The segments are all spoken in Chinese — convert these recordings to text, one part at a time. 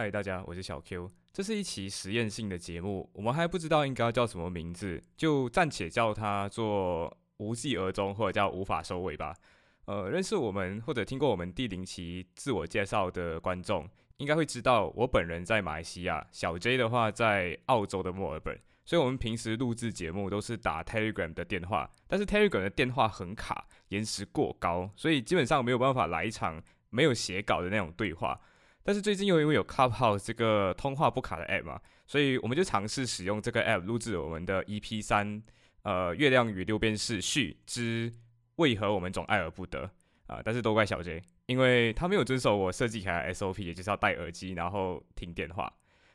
嗨，大家，我是小 Q。这是一期实验性的节目，我们还不知道应该叫什么名字，就暂且叫它做“无疾而终”或者叫“无法收尾”吧。呃，认识我们或者听过我们第零期自我介绍的观众，应该会知道我本人在马来西亚，小 J 的话在澳洲的墨尔本。所以，我们平时录制节目都是打 Telegram 的电话，但是 Telegram 的电话很卡，延时过高，所以基本上没有办法来一场没有写稿的那种对话。但是最近又因为有 Clubhouse 这个通话不卡的 App 嘛，所以我们就尝试使用这个 App 录制我们的 EP 三，呃，月亮与六便士序之为何我们总爱而不得啊！但是都怪小 J，因为他没有遵守我设计起来 SOP，也就是要戴耳机然后听电话，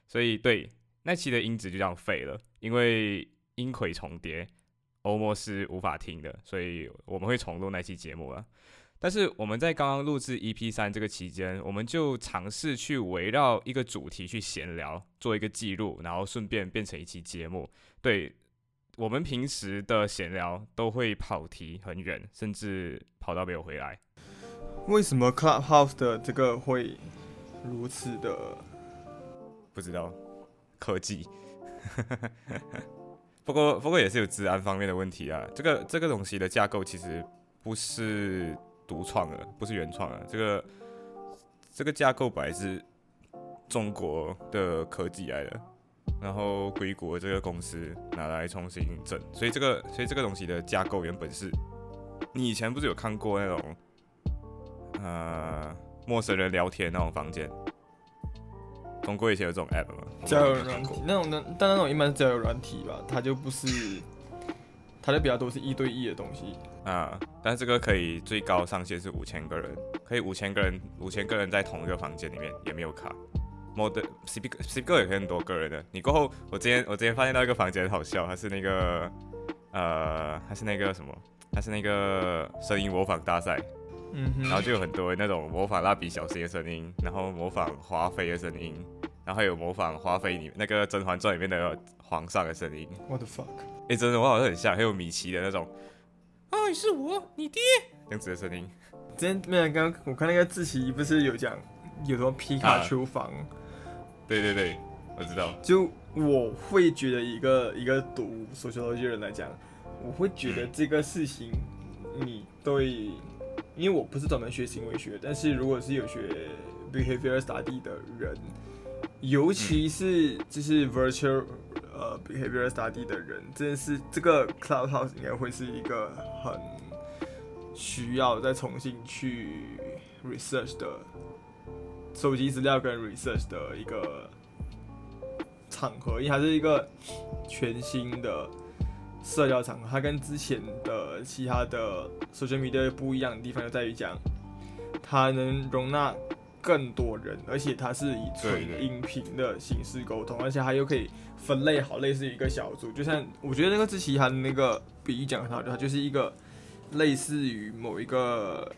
所以对那期的音质就这样废了，因为音轨重叠，欧莫是无法听的，所以我们会重录那期节目了。但是我们在刚刚录制 EP 三这个期间，我们就尝试去围绕一个主题去闲聊，做一个记录，然后顺便变成一期节目。对我们平时的闲聊都会跑题很远，甚至跑到没有回来。为什么 Clubhouse 的这个会如此的不知道科技？不过不过也是有治安方面的问题啊。这个这个东西的架构其实不是。独创的不是原创的，这个这个架构本来是中国的科技来的，然后硅谷这个公司拿来重新整，所以这个所以这个东西的架构原本是，你以前不是有看过那种呃陌生人聊天那种房间，中国以前有这种 app 吗？交友软体那种的，但那种一般是交友软体吧，它就不是。它的比较多是一对一的东西啊，但这个可以最高上限是五千个人，可以五千个人，五千个人在同一个房间里面也没有卡。mode C P C P 也可以很多个人的。你过后，我之前我之前发现到一个房间很好笑，它是那个呃，它是那个什么，它是那个声音模仿大赛，嗯，然后就有很多那种模仿蜡笔小新的声音，然后模仿华妃的声音，然后还有模仿华妃里那个《甄嬛传》里面的皇上的声音。What the fuck？哎，真的，我好像很像，很有米奇的那种。哦，是我，你爹，这样子的声音。今天没有，刚刚我看那个志奇不是有讲有什么皮卡丘房？对对对，我知道。就我会觉得一个一个读手学的人来讲，我会觉得这个事情，你对，因为我不是专门学行为学，但是如果是有学 behavior study 的人，尤其是就是 virtual。呃，behavior study 的人，真的是这个 Clubhouse 应该会是一个很需要再重新去 research 的收集资料跟 research 的一个场合，因为它是一个全新的社交场合。它跟之前的其他的 social media 不一样的地方就在于讲，它能容纳更多人，而且它是以纯音频的形式沟通，而且它又可以。分类好，类似于一个小组，就像我觉得那个志奇他那个比喻讲很好，它就是一个类似于某一个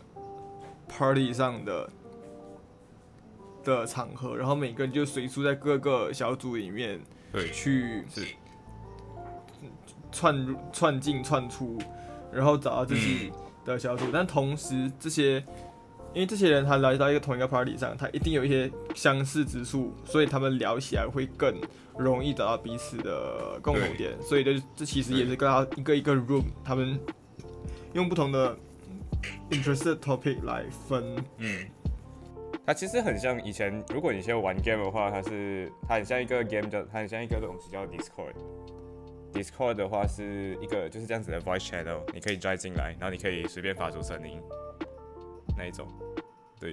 party 上的的场合，然后每个人就随处在各个小组里面对去是串入串进串出，然后找到自己的小组，但同时这些。因为这些人他来到一个同一个 party 上，他一定有一些相似之处，所以他们聊起来会更容易找到彼此的共同点。所以这这其实也是跟他一个一个 room，他们用不同的 interested topic 来分。嗯，它其实很像以前，如果你先玩 game 的话，它是它很像一个 game 叫它很像一个东西叫 Discord。Discord 的话是一个就是这样子的 voice channel，你可以 join 进来，然后你可以随便发出声音。那一种，对，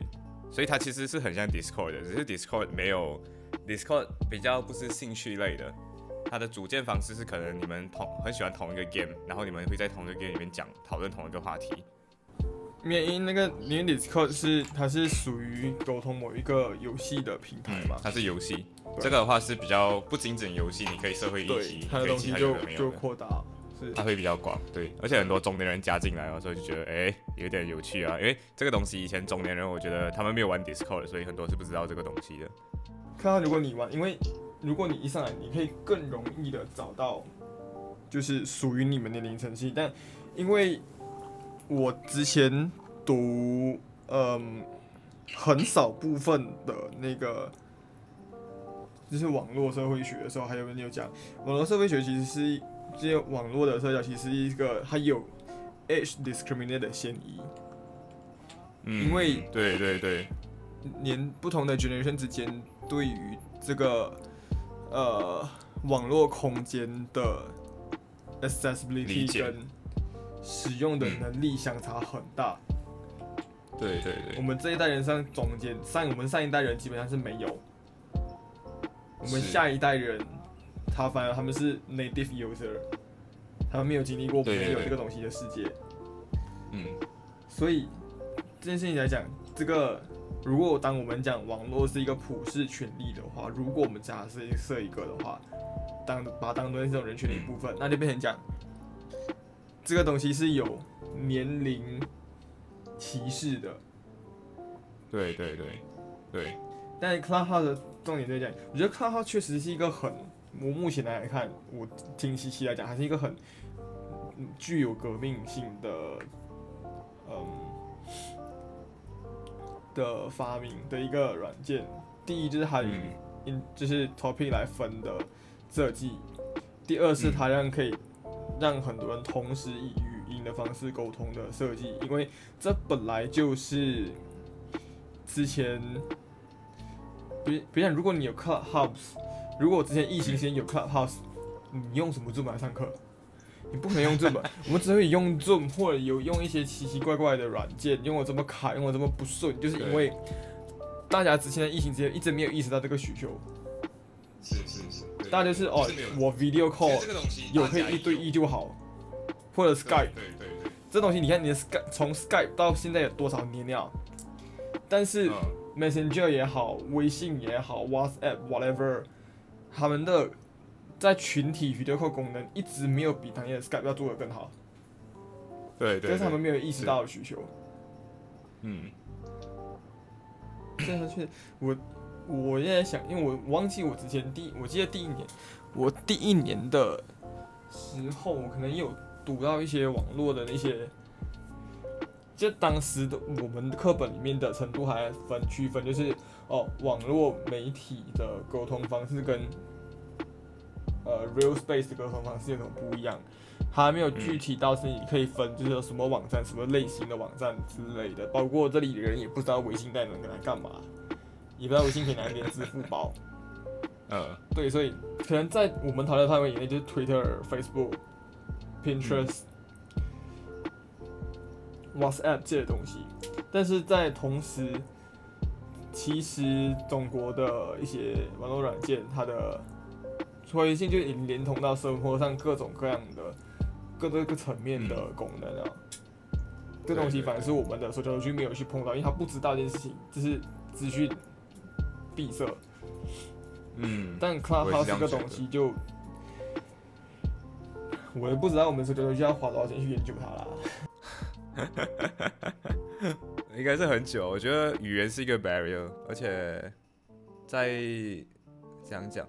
所以它其实是很像 Discord 的，只是 Discord 没有 Discord 比较不是兴趣类的，它的组建方式是可能你们同很喜欢同一个 game，然后你们会在同一个 game 里面讲讨论同一个话题。因为那个因为 Discord 是它是属于沟通某一个游戏的平台嘛，它是游戏，这个的话是比较不仅仅游戏，你可以社会议题，它的东西就就扩大。它会比较广，对，而且很多中年人加进来哦，所以就觉得哎，有点有趣啊。因为这个东西以前中年人，我觉得他们没有玩 Discord，所以很多是不知道这个东西的。看到如果你玩，因为如果你一上来，你可以更容易的找到，就是属于你们的年龄层系。但因为我之前读，嗯，很少部分的那个就是网络社会学的时候，还有人有讲，网络社会学其实是这些网络的社交，其实是一个它有 age discriminate 的嫌疑，嗯，因为对对对，年不同的 generation 之间对于这个呃网络空间的 accessibility 跟使用的嗯能力相差很大。对对对，我们这一代人上中间上我们上一代人基本上是没有，我们下一代人他反而他们是 native user，他们没有经历过没有这个东西的世界，嗯。所以这件事情来讲，这个如果当我们讲网络是一个普世权利的话，如果我们假设设一个的话，当把它当做是这种人权的一部分，那就变成讲这个东西是有年龄歧视的。对对对对，但是 Clubhouse 的重点在讲，我觉得 Clubhouse 确实是一个很，我目前来看，我听西西来讲，还是一个很嗯具有革命性的，嗯的发明的一个软件。第一就是它以就是 topic 来分的设计，第二是它让可以让很多人同时以语音的方式沟通的设计，因为这本来就是之前，比比如讲，如果你有 Clubhouse，如果我之前疫情期间有 Clubhouse，你用什么 Zoom 来上课？你不可能用 Zoom，我们只会用 Zoom 或者有用一些奇奇怪怪的软件，用我这么卡，用我这么不顺，就是因为大家之前的疫情之间一直没有意识到这个需求，是是是，大家就是哦，我 video call 有可以一对一就好，或者 Skype 对对对，这东西，你看你的 Skype 从 Skype 到现在有多少年了？但是嗯。Messenger 也好，微信也好，WhatsApp whatever，他们的在群体 video call 功能一直没有比当年的 Skype 要做的更好，对对，这是他们没有意识到的需求。嗯。这的确，我我现在想，因为我忘记我之前第，我记得第一年，我第一年的时候，我可能有读到一些网络的那些，就当时的我们课本里面的程度还分区分，就是哦，网络媒体的沟通方式跟呃 real space 的沟通方式有什么不一样。还没有具体到是你可以分，就是有什么网站、什么类型的网站之类的，包括这里的人也不知道微信袋能拿来干嘛，也不知道微信可以拿来连支付宝。呃对，所以可能在我们讨论范围以内，就是 Twitter、Facebook、Pinterest、WhatsApp 这些东西。但是在同时，其实中国的一些网络软件，它的微信就已经连通到生活上各种各样的各个个层面的功能啊。这东西反而是我们的社交区没有去碰到，因为他不知道这件事情，这是资讯闭塞。嗯，但 Clubhouse 这个东西就，我也不知道我们这个东西要花多少钱去研究它啦。应该是很久。我觉得语言是一个 barrier，而且在讲讲，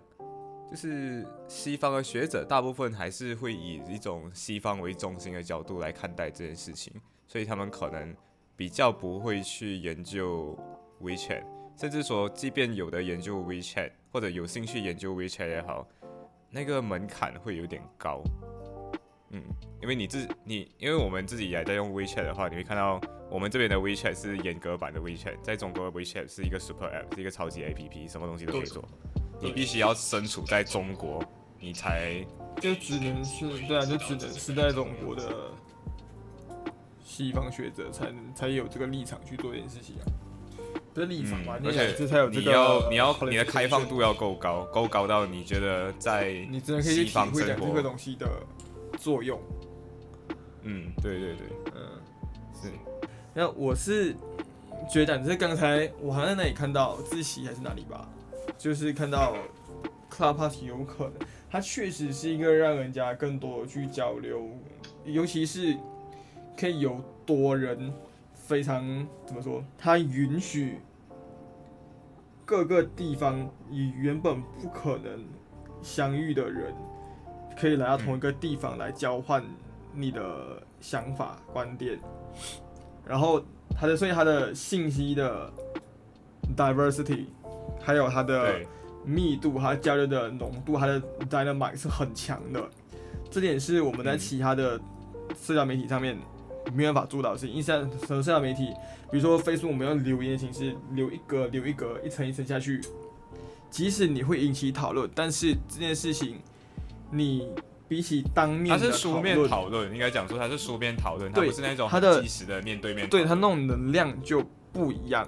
就是西方的学者大部分还是会以一种西方为中心的角度来看待这件事情，所以他们可能比较不会去研究 WeChat，甚至说，即便有的研究 WeChat 或者有兴趣研究 WeChat 也好，那个门槛会有点高。嗯，因为你自你，因为我们自己也在用 WeChat 的话，你会看到我们这边的 WeChat 是严格版的 WeChat，在中国的 WeChat 是一个 Super App，是一个超级 APP，什么东西都可以做。你必须要身处在中国，你才就只能是对啊，就只能是在中国的西方学者才能才有这个立场去做这件事情啊。不是立场嘛，而且这才有这个你要你要你的开放度要够高，够高到你觉得在你只能可以去西体会讲这个，东西的作用。嗯，对对对，嗯，是，那我是觉得，就是刚才我好像在那里看到自习还是哪里吧，就是看到 Clubhouse 有可能，它确实是一个让人家更多的去交流，尤其是可以有多人非常怎么说，它允许各个地方以原本不可能相遇的人，可以来到同一个地方来交换你的想法观点，然后它的所以它的信息的 diversity，还有它的，密度、它交流的浓度、它的 dynamic 是很强的。这点是我们在其他的社交媒体上面没办法做到的事情。因为像社交媒体，比如说 Facebook，我们用留言的形式留一格留一格，一层一层下去，即使你会引起讨论，但是这件事情你比起当面他是书面，讨论，应该讲说他是书面讨论，他不是那种他的很即时的面对面。对他那种能量就不一样。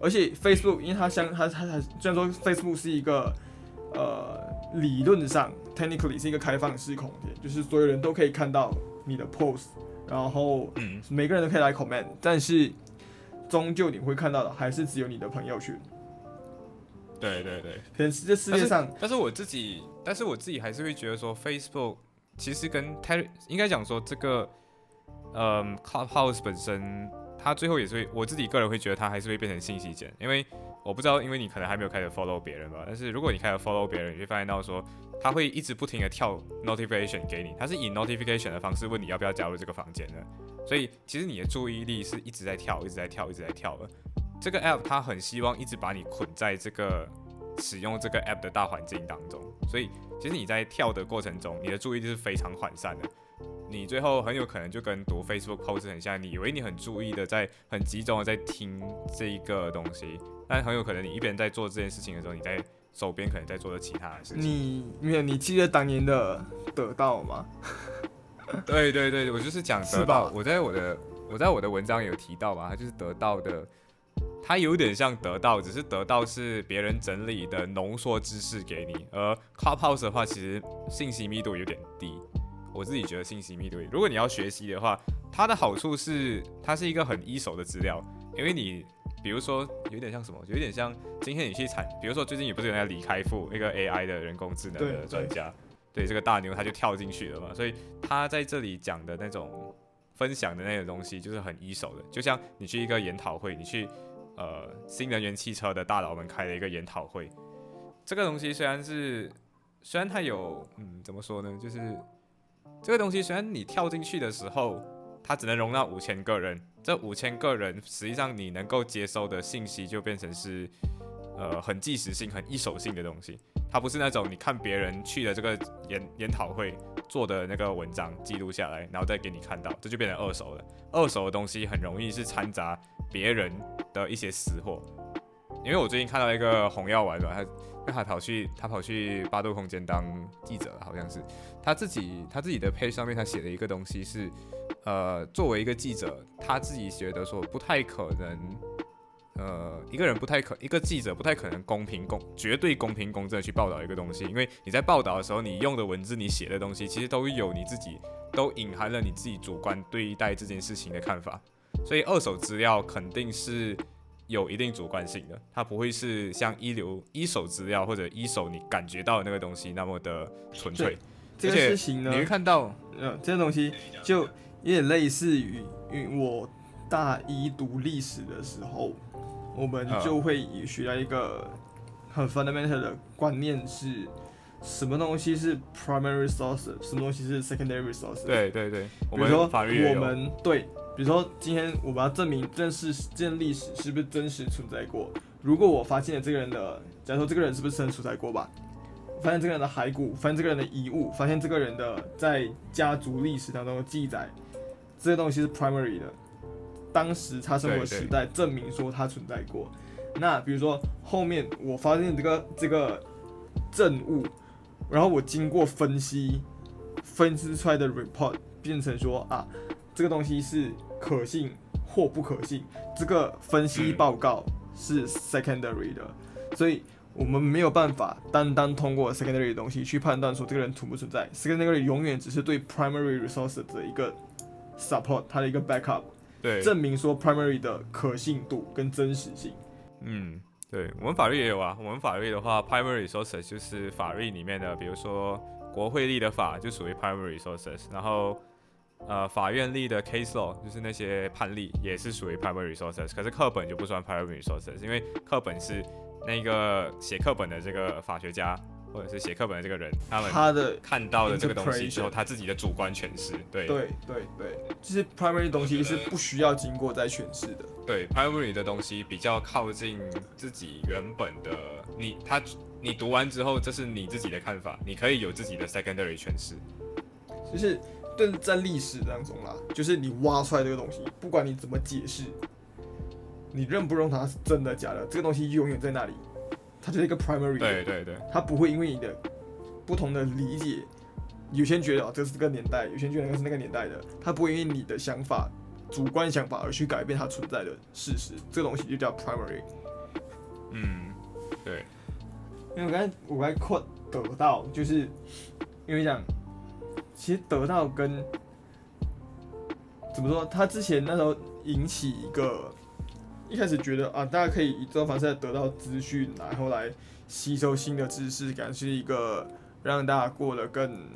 而且 Facebook，因为它相它它它虽然说 Facebook 是一个呃理论上 technically 是一个开放式空间，就是所有人都可以看到你的 post，然后嗯，每个人都可以来 comment，但是终究你会看到的还是只有你的朋友圈。对对对。可能这世界上但是我自己，但是我自己还是会觉得说，Facebook 其实跟 Ter 应该讲说这个，嗯，Clubhouse 本身，它最后也是会，我自己个人会觉得它还是会变成信息茧，因为我不知道，因为你可能还没有开始 follow 别人吧，但是如果你开始 follow 别人，你会发现到说，它会一直不停的跳 notification 给你，它是以 notification 的方式问你要不要加入这个房间的，所以其实你的注意力是一直在跳，一直在跳，一直在跳的。这个 app 它很希望一直把你捆在这个使用这个 app 的大环境当中，所以其实你在跳的过程中，你的注意力是非常涣散的。你最后很有可能就跟读 Facebook post 很像，你以为你很注意的在很集中的在听这一个东西，但很有可能你一边在做这件事情的时候，你在手边可能在做着其他的事情。你没有你记得当年的得到吗？对对对，我就是讲得到，我在我的我在我的文章有提到嘛，它就是得到的，它有点像得到，只是得到是别人整理的浓缩知识给你，而 Clubhouse 的话，其实信息密度有点低。我自己觉得信息密度，如果你要学习的话，它的好处是它是一个很一手的资料，因为你比如说有点像什么，有点像今天你去产，比如说最近也不是有那个李开复一个 AI 的人工智能的专家，对这个大牛他就跳进去了嘛，所以他在这里讲的那种分享的那个东西就是很一手的，就像你去一个研讨会，你去呃新能源汽车的大佬们开了一个研讨会，这个东西虽然是虽然它有嗯怎么说呢，就是这个东西虽然你跳进去的时候，它只能容纳五千个人，这五千个人实际上你能够接收的信息就变成是呃很即时性、很一手性的东西。它不是那种你看别人去的这个研研讨会做的那个文章记录下来，然后再给你看到，这就变成二手了。二手的东西很容易是掺杂别人的一些私货。因为我最近看到一个红药丸吧，他他跑去他跑去八度空间当记者，好像是他自己他自己的 page 上面他写的一个东西是，呃，作为一个记者，他自己觉得说不太可能。呃，一个人不太可，一个记者不太可能公平公绝对公平公正的去报道一个东西，因为你在报道的时候，你用的文字，你写的东西，其实都有你自己，都隐含了你自己主观对待这件事情的看法，所以二手资料肯定是有一定主观性的，它不会是像一流一手资料或者一手你感觉到的那个东西那么的纯粹。这且事情呢你，会看到，呃，这个东西就有点类似于，于我大一读历史的时候，我们嗯就会学到一个很 fundamental 的观念是，什么东西是 primary resource，什么东西是 secondary resource。，对对对，我比如说我，们对，比如说今天我们要证明这件事这件历史是不是真实存在过。如果我发现了这个人的，假如说这个人是不是真实存在过吧，发现这个人的骸骨，发现这个人的遗物，发现这个人的在家族历史当中的记载，这些东西是 primary 的，当时他生活时代证明说他存在过。那比如说后面我发现这个这个证物，然后我经过分析，分析出来的 report 变成说啊，这个东西是可信或不可信，这个分析嗯报告是 secondary 的，所以我们没有办法单单通过 secondary 的东西去判断说这个人存不存在，secondary 永远只是对 primary resource 的一个 support，它的一个 backup，对，证明说 primary 的可信度跟真实性。嗯，对我们法律也有啊。我们法律的话，primary resources 就是法律里面的，比如说国会立的法就属于 primary resources，然后呃法院立的 case law 就是那些判例也是属于 primary resources。可是课本就不算 primary resources，因为课本是那个写课本的这个法学家或者是写课本的这个人，他们他的看到的这个东西之后，他自己的主观诠释。对对对对，就是 primary 东西是不需要经过再诠释的。对，primary 的东西比较靠近自己原本的你，他你读完之后，这是你自己的看法，你可以有自己的 secondary 诠释。就是对在历史当中啦，就是你挖出来这个东西，不管你怎么解释，你认不认同它是真的假的，这个东西永远在那里，它就是一个 primary，对对对，它不会因为你的不同的理解，有些人觉得哦这是这个年代，有些人觉得那个是那个年代的，它不会因为你的想法、主观想法而去改变它存在的事实，这个东西就叫 primary。嗯，对，因为我刚才我刚才 quote 得到，就是因为讲，其实得到跟怎么说，他之前那时候引起一个一开始觉得啊，大家可以以这种方式得到资讯，然后来吸收新的知识，感是一个让大家过得更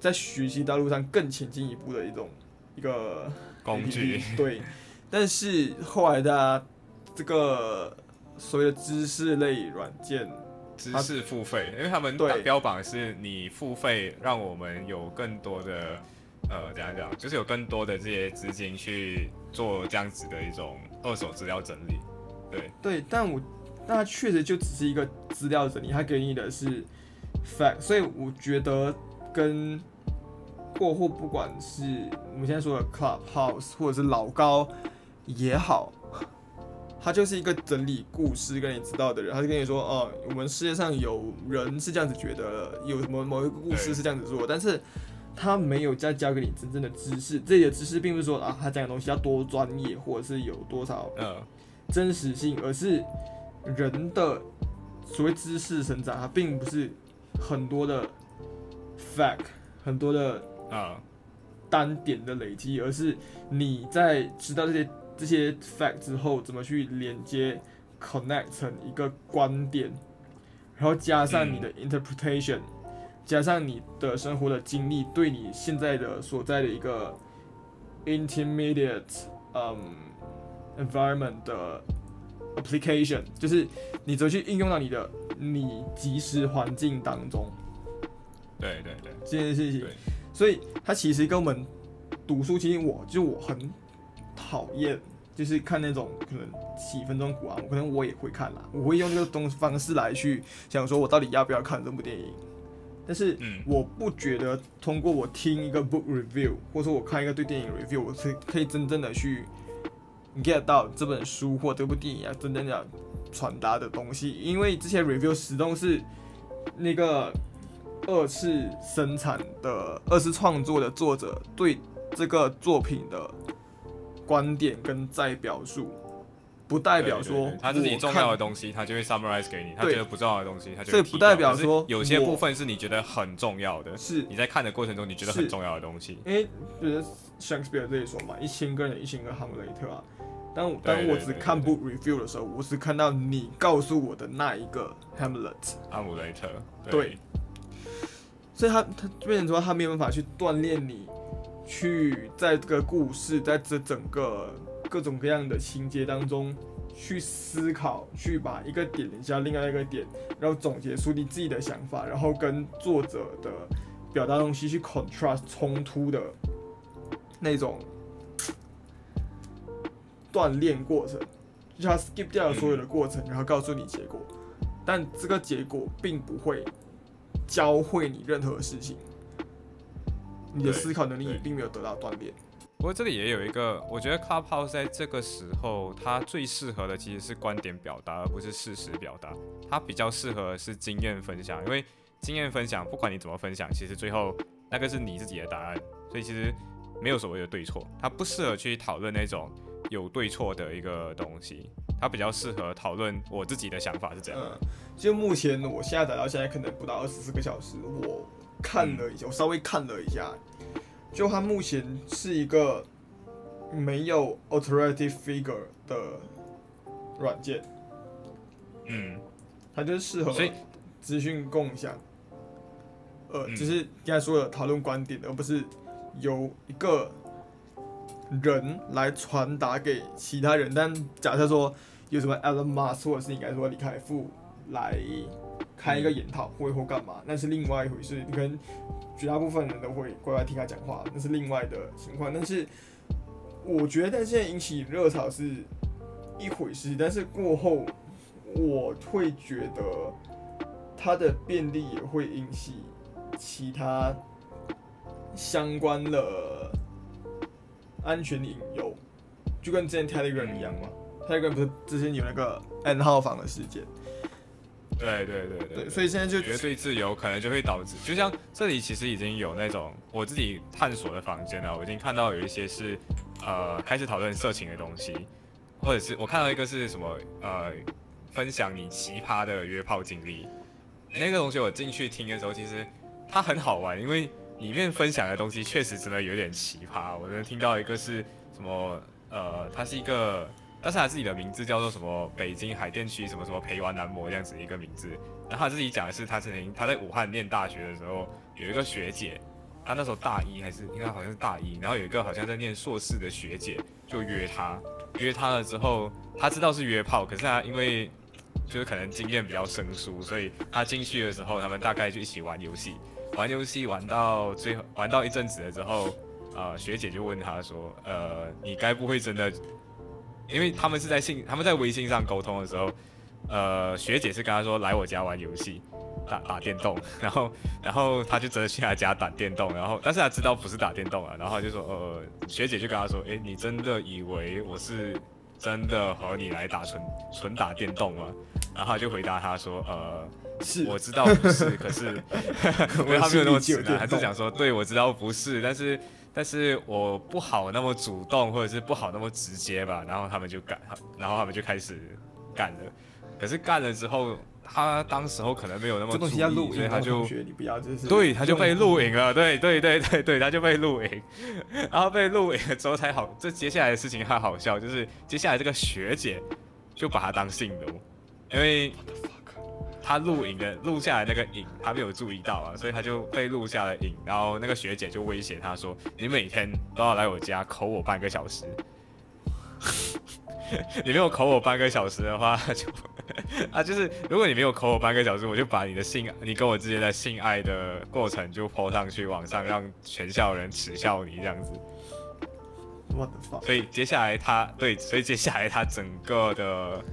在学习道路上更前进一步的一种一个工具。对，但是后来大家这个所谓的知识类软件，知识付费，因为他们对。标榜是你付费，让我们有更多的呃，怎样讲，就是有更多的这些资金去做这样子的一种二手资料整理。对，对，但我那它确实就只是一个资料整理，它给你的是 fact，所以我觉得跟过户不管是我们现在说的 Clubhouse 或者是老高也好，他就是一个整理故事跟你知道的人，他就跟你说哦，我们世界上有人是这样子觉得，有什么某一个故事是这样子做，但是。他没有再教给你真正的知识，这里的知识并不是说啊，他讲的东西要多专业，或者是有多少呃，真实性，而是人的所谓知识生长，它并不是很多的 fact，很多的啊、单点的累积，而是你在知道这些这些 fact 之后，怎么去连接 connect 成一个观点，然后加上你的 interpretation，、加上你的生活的经历，对你现在的所在的一个 intermediate 嗯、environment 的 application，就是你怎么去应用到你的你即时环境当中对对对，这件事情对。所以它其实跟我们读书，其实我就我很讨厌，就是看那种可能几分钟古啊，可能我也会看啦，我会用这个东方式来去想说，我到底要不要看这部电影。但是嗯。我不觉得通过我听一个 book review，或者说我看一个对电影 review，我是可以真正的去 get 到这本书或这部电影要真正要传达的东西，因为这些 review 始终是那个二次生产的、二次创作的作者对这个作品的观点跟再表述，不代表说他自己重要的东西，他就会 summarize 给你；他觉得不重要的东西，他就不代表说有些部分是你觉得很重要的，是。你在看的过程中你觉得很重要的东西。因为比如 Shakespeare 这里说嘛，一千个人一千个哈姆雷特啊。当当我只看 book review 的时候，我只看到你告诉我的那一个 Hamlet，阿姆雷特，对。所以他他变成说他没有办法去锻炼你，去在这个故事，在这整个各种各样的情节当中去思考，去把一个点连接另外一个点，然后总结出你自己的想法，然后跟作者的表达东西去 contrast 冲突的那种锻炼过程，就他 skip 掉了所有的过程，然后告诉你结果，但这个结果并不会教会你任何事情，你的思考能力也并没有得到锻炼。不过这里也有一个，我觉得 Clubhouse 在这个时候，它最适合的其实是观点表达，而不是事实表达。它比较适合是经验分享，因为经验分享，不管你怎么分享，其实最后那个是你自己的答案，所以其实没有所谓的对错。它不适合去讨论那种有对错的一个东西，它比较适合讨论我自己的想法是怎样。嗯，就目前我下载到现在可能不到二十四个小时，我看了一下，我稍微看了一下，就它目前是一个没有 authoritative figure 的软件，嗯，它就是适合资讯共享，呃，嗯。就是刚才说的讨论观点，而不是由一个人来传达给其他人。但假设说有什么 Elon Musk 或者是应该说李开复来开一个研讨会或干嘛，那是另外一回事。你可能绝大部分人都会乖乖听他讲话，那是另外的情况。但是我觉得现在引起热潮是一回事，但是过后我会觉得它的便利也会引起其他相关的安全隐忧，就跟之前 Telegram 一样嘛。Telegram 不是之前有那个 N 号房的事件？对对对对对，所以现在就绝对自由可能就会导致，就像这里其实已经有那种我自己探索的房间了，我已经看到有一些是呃开始讨论色情的东西，或者是我看到一个是什么呃分享你奇葩的约炮经历，那个东西我进去听的时候，其实它很好玩，因为里面分享的东西确实真的有点奇葩，我能听到一个是什么呃，它是一个。但是他自己的名字叫做什么？北京海淀区什么什么陪玩男模这样子一个名字。然后他自己讲的是，他曾经他在武汉念大学的时候，有一个学姐，他那时候大一还是应该好像是大一，然后有一个好像在念硕士的学姐就约他，约他了之后，他知道是约炮，可是他因为就是可能经验比较生疏，所以他进去的时候，他们大概就一起玩游戏，玩游戏玩到最后玩到一阵子了之后，呃，学姐就问他说，呃，你该不会真的？因为他们是在信，他们在微信上沟通的时候，呃，学姐是跟他说来我家玩游戏，打打电动，然后，然后他就真的去他家打电动，然后，但是他知道不是打电动啊，然后他就说，呃，学姐就跟他说，哎，你真的以为我是真的和你来打纯纯打电动吗？然后他就回答他说，呃，是，我知道不是，可是，因为他没有那么直男，还是想说，对我知道不是，但是。但是我不好那么主动，或者是不好那么直接吧，然后他们就干，然后他们就开始干了。可是干了之后，他当时候可能没有那么注意，所以他就对，他就被录影了。对对对对对，他就被录影，然后被录影了之后才好。这接下来的事情还好笑，就是接下来这个学姐就把他当性奴，因为。他录影的录下来那个影，他没有注意到啊，所以他就被录下了影。然后那个学姐就威胁他说：“你每天都要来我家口我半个小时，你没有口我半个小时的话，就 啊，就是如果你没有口我半个小时，我就把你的性，你跟我之间的性爱的过程就抛上去网上，让全校人耻笑你这样子。”我的妈！所以接下来他对，所以接下来他整个的。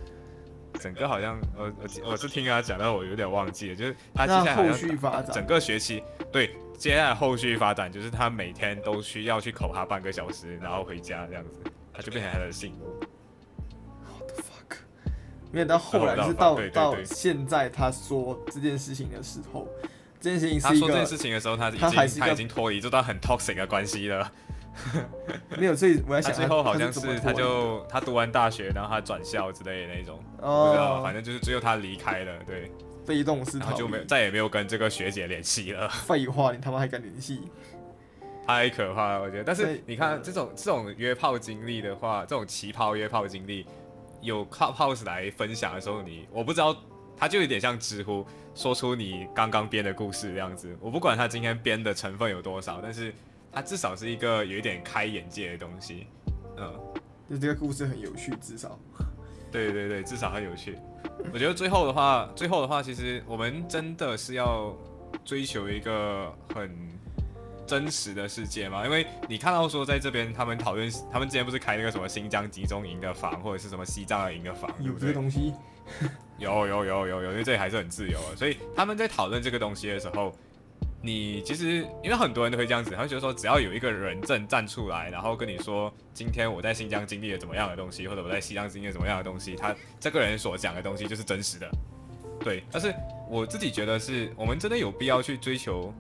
整个好像，我我我是听他讲，但我有点忘记了，就是他接下来后续发展，整个学期对，接下来后续发展就是他每天都需要去口他半个小时，然后回家这样子，他就变成他的性奴。What the fuck？因为到后来是到到现在，他说这件事情的时候，这件事情是他说这件事情的时候，他已经他已经脱离这段很 toxic 的关系了。没有，所以我在想，最后好像是他就他读完大学，然后他转校之类的那种，不知道，反正就是只有他离开了，对，被动式，他就没有再也没有跟这个学姐联系了。废话，你他妈还敢联系？太可怕了，我觉得。但是你看这种这种约炮经历的话，这种奇葩约炮经历，有 Clubhouse 来分享的时候，你我不知道，他就有点像知乎，说出你刚刚编的故事这样子。我不管他今天编的成分有多少，但是。它至少是一个有一点开眼界的东西，嗯，就这个故事很有趣，至少，对对对，至少很有趣。我觉得最后的话，最后的话，其实我们真的是要追求一个很真实的世界嘛？因为你看到说在这边他们讨论，他们之前不是开那个什么新疆集中营的房，或者是什么西藏的营的房，有这个东西？有有有有有，因为这里还是很自由的，所以他们在讨论这个东西的时候。你其实，因为很多人都会这样子，他会觉得说，只要有一个人证站出来，然后跟你说，今天我在新疆经历了怎么样的东西，或者我在西藏经历了怎么样的东西，他这个人所讲的东西就是真实的。对，但是我自己觉得是，我们真的有必要去追求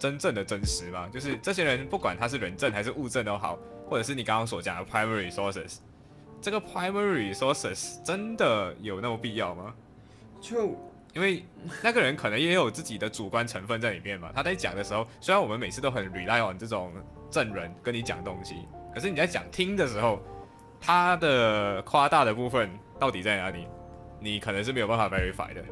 真正的真实吗？就是这些人，不管他是人证还是物证都好，或者是你刚刚所讲的 primary sources，这个 primary sources 真的有那么必要吗？就。因为那个人可能也有自己的主观成分在里面嘛。他在讲的时候，虽然我们每次都很 rely on 这种证人跟你讲东西，可是你在讲听的时候，他的夸大的部分到底在哪里？你可能是没有办法 verify 的。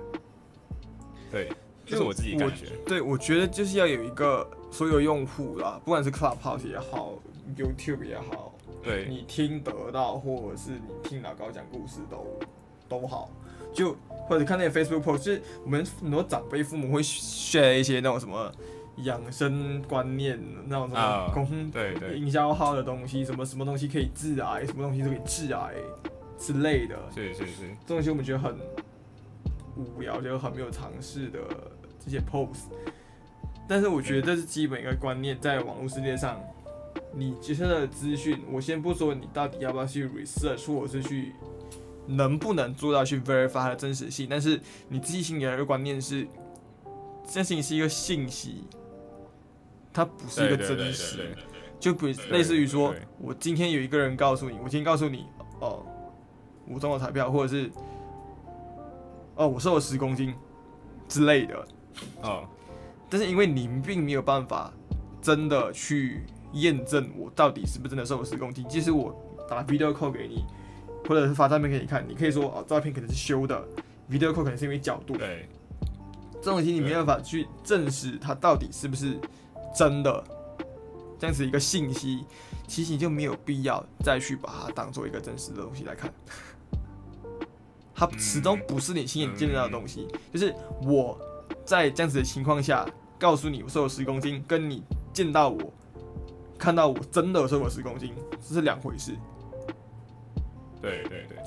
对，这是我自己感觉。对，我觉得就是要有一个所有用户啦，不管是 Clubhouse 也好，YouTube 也好，对你听得到，或者是你听老高讲故事都都好。就或者看那些 Facebook post，就是我们很多长辈父母会 share 一些那种什么养生观念，那种什么公对对营销号的东西，什么什么东西可以致癌，什么东西都可以致癌之类的。是是是，这东西我们觉得很无聊，就很没有尝试的这些 post。但是我觉得这是基本一个观念，在网络世界上，你接下来的资讯，我先不说你到底要不要去 research，或者是去能不能做到去 verify 它的真实性，但是你自己心里的一个观念是，这件事情是一个信息，它不是一个真实。就比类似于说，我今天有一个人告诉你，我今天告诉你，哦，我中了彩票，或者是，哦，我瘦了十公斤之类的。哦，但是因为你并没有办法真的去验证我到底是不是真的瘦了十公斤，即使我打 video call 给你，或者是发照片给你看，你可以说哦，照片可能是修的，video call 可能是因为角度，对。这种东西你没办法去证实它到底是不是真的，这样子一个信息，其实你就没有必要再去把它当做一个真实的东西来看。它始终不是你亲眼见到的东西，就是我在这样子的情况下告诉你我瘦了十公斤，跟你见到我看到我真的瘦了十公斤，这是两回事。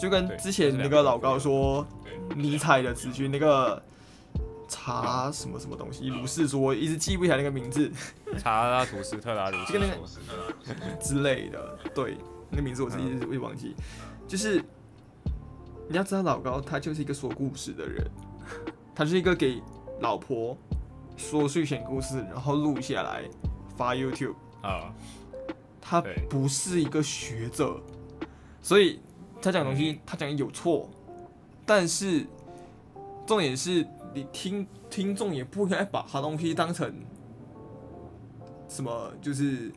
就跟之前那个老高说尼采的子君那个查什么什么东西，卢氏说一直记不起来那个名字。查拉图斯特拉鲁斯这个那个 之类的，对，那个名字我自己一直会忘记。就是你要知道老高他就是一个说故事的人，他是一个给老婆说睡前故事，然后录下来发 YouTube，啊，他不是一个学者，所以他讲的东西他讲的有错，但是重点是你听听众也不应该把他东西当成什么就是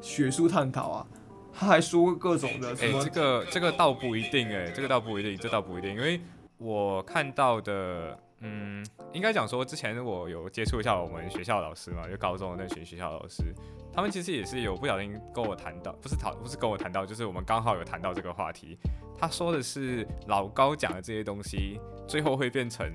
学术探讨啊，他还说各种的什哎、么这个这个倒不一定哎、这个倒不一定，这倒不一定，因为我看到的，嗯，应该讲说之前我有接触一下我们学校老师嘛，就高中的那群学校老师，他们其实也是有不小心跟我谈到，不是讨不是跟我谈到，就是我们刚好有谈到这个话题。他说的是老高讲的这些东西，最后会变成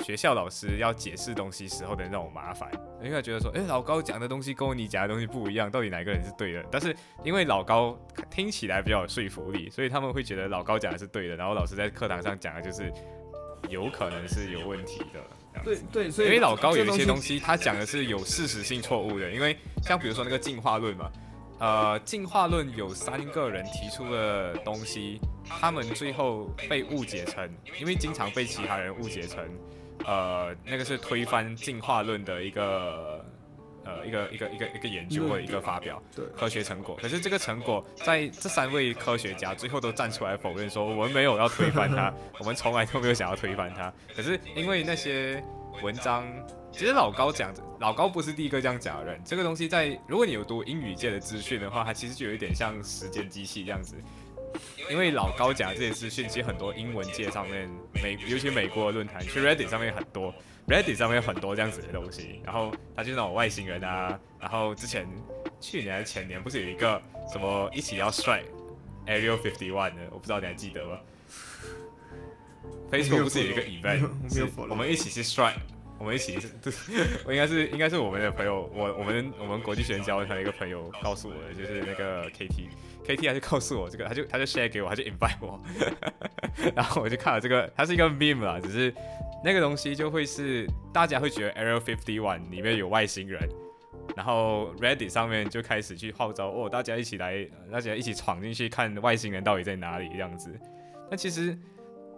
学校老师要解释东西时候的那种麻烦，因为他觉得说，哎、老高讲的东西跟你讲的东西不一样，到底哪个人是对的？但是因为老高听起来比较有说服力，所以他们会觉得老高讲的是对的，然后老师在课堂上讲的就是有可能是有问题的。对对，所以因为老高有一些东西，他讲的是有事实性错误的。因为像比如说那个进化论嘛，呃，进化论有三个人提出的东西，他们最后被误解成，因为经常被其他人误解成，呃，那个是推翻进化论的一个。呃，一个一个一个一个研究或者一个发表对科学成果，可是这个成果在这三位科学家最后都站出来否认说，我们没有要推翻它，我们从来都没有想要推翻它。可是因为那些文章，其实老高讲，老高不是第一个这样讲的人。这个东西在如果你有读英语界的资讯的话，它其实就有一点像时间机器这样子。因为老高讲这些资讯，其实很多英文界上面美，尤其美国的论坛，去 Reddit 上面很多，Reddit 上面有很多这样子的东西。然后他就是那种外星人啊，然后之前去年还是前年，不是有一个什么一起要 strike Area Fifty One 的，我不知道你还记得吗？Facebook 不是有一个 event，我们一起去 strike。我们一起是，我应该是应该是我们的朋友，我我们我们国际学生交的一个朋友告诉我的，就是那个 K T 他就告诉我这个，他就他就 share 给我，他就 invite 我，然后我就看了这个，它是一个 meme 啦，只是那个东西就会是大家会觉得 Area Fifty One 里面有外星人，然后 Reddit 上面就开始去号召哦，大家一起来，大家一起闯进去看外星人到底在哪里这样子。那其实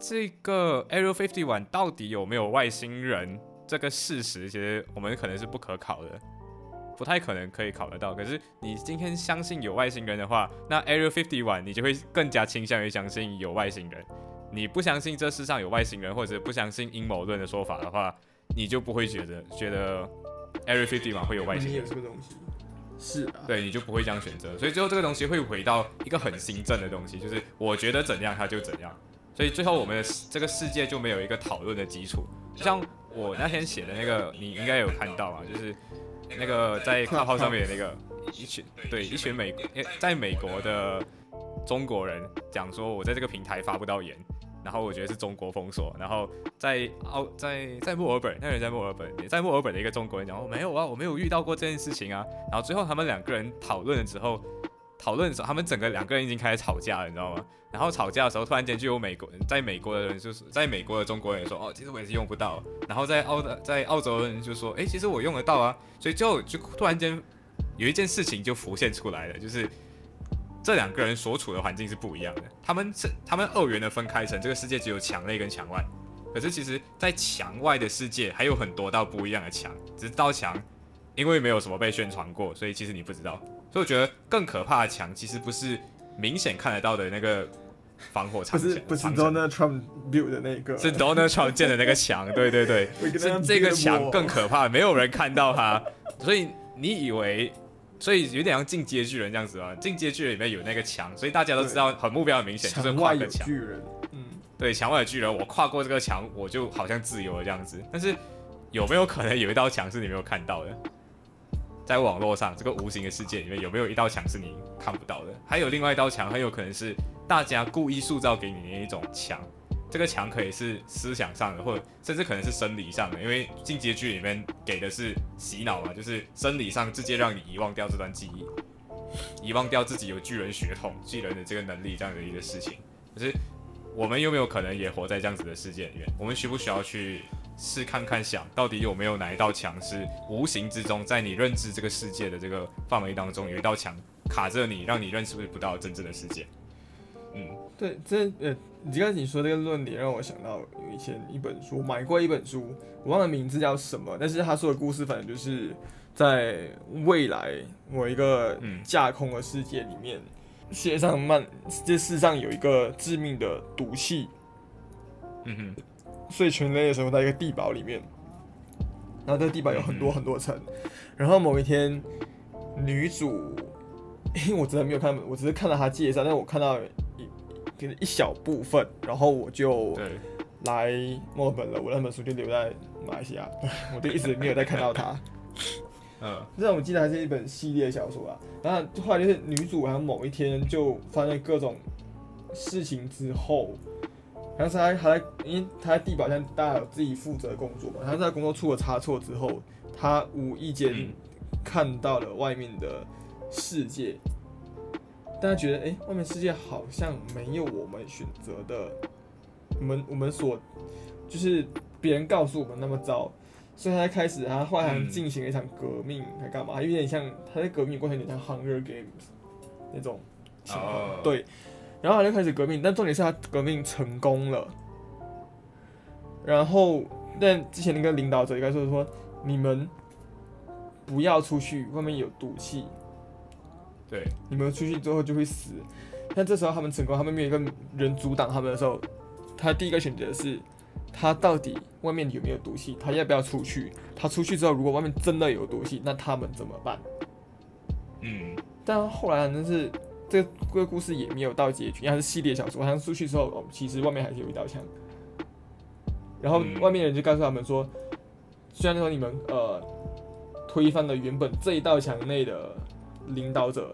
这个 Area Fifty One 到底有没有外星人这个事实，其实我们可能是不可考的。不太可能可以考得到，可是你今天相信有外星人的话，那 Area Fifty One 你就会更加倾向于相信有外星人。你不相信这世上有外星人，或者不相信阴谋论的说法的话，你就不会觉得觉得 Area Fifty One 会有外星人有。这个东西，是啊，对，你就不会这样选择。所以最后这个东西会回到一个很新政的东西，就是我觉得怎样它就怎样。所以最后我们的这个世界就没有一个讨论的基础。就像我那天写的那个，你应该有看到啊，就是那个在卡号上面的那个一群对一群美诶在美国的中国人讲说，我在这个平台发不到言。然后我觉得是中国封锁，然后在澳在在墨尔本，那人在墨尔本，也在墨尔本的一个中国人讲，我没有啊，我没有遇到过这件事情啊。然后最后他们两个人讨论了之后，讨论的时候，他们整个两个人已经开始吵架了，你知道吗？然后吵架的时候，突然间就有美国在美国的人就是在美国的中国人说，哦，其实我也是用不到。然后在澳的在澳洲的人就说，哎，其实我用得到啊。所以就就突然间有一件事情就浮现出来了，就是这两个人所处的环境是不一样的。他们是他们二元的分开成这个世界只有墙内跟墙外，可是其实在墙外的世界还有很多道不一样的墙，只是道墙因为没有什么被宣传过，所以其实你不知道。所以我觉得更可怕的墙其实不是明显看得到的那个。防火墙不是不是 Donald Trump build 的那个，是 Donald Trump 建的那个墙，对对对，是这个墙更可怕，没有人看到它，所以你以为，所以有点像进阶巨人这样子啊，进阶巨人里面有那个墙，所以大家都知道很目标很明显，就是跨个墙。巨人，嗯，对，墙外的巨人，我跨过这个墙，我就好像自由了这样子。但是有没有可能有一道墙是你没有看到的？在网络上这个无形的世界里面，有没有一道墙是你看不到的？还有另外一道墙，很有可能是。大家故意塑造给你的一种墙，这个墙可以是思想上的，或者甚至可能是生理上的，因为进阶剧里面给的是洗脑嘛，就是生理上直接让你遗忘掉这段记忆，遗忘掉自己有巨人血统、巨人的这个能力这样的一个事情。可是我们有没有可能也活在这样子的世界里面？我们需不需要去试看看，想到底有没有哪一道墙是无形之中在你认知这个世界的这个范围当中有一道墙卡着你，让你认识不到真正的世界？嗯，对，这呃，你刚才你说这个论点让我想到有以前一本书，买过一本书，我忘了名字叫什么，但是他说的故事反正就是在未来某一个架空的世界里面，世界上慢，这世上有一个致命的毒气，嗯哼，所以全人类生活在一个地堡里面，然后这个地堡有很多很多层，然后某一天女主，因为我真的没有看，我只是看到她介绍，但是我看到。给了一小部分，然后我就来墨尔本了。我那本书就留在马来西亚，我就一直没有再看到她。嗯，这我记得还是一本系列小说啊。然后后来就是女主好像某一天就发生各种事情之后，好像是她还在，因为他在地堡上大家有自己负责工作嘛。他在工作出了差错之后，他无意间看到了外面的世界。大家觉得，哎，外面世界好像没有我们选择的，我们我们所就是别人告诉我们那么糟，所以他开始他后来进行了一场革命，还干嘛？有点像他在革命过程有点像 Hunger Games 那种情况，对。然后他就开始革命，但重点是他革命成功了。然后，但之前那个领导者应该说说，你们不要出去，外面有毒气。对，你们出去之后就会死。但这时候他们成功，他们没有一个人阻挡他们的时候，他第一个选择是，他到底外面有没有毒气？他要不要出去？他出去之后，如果外面真的有毒气，那他们怎么办？嗯。但后来呢，是这个故事也没有到结局，因为是系列小说。好像出去之后，哦，其实外面还是有一道墙。然后外面的人就告诉他们说，虽然说你们呃推翻了原本这一道墙内的。领导者，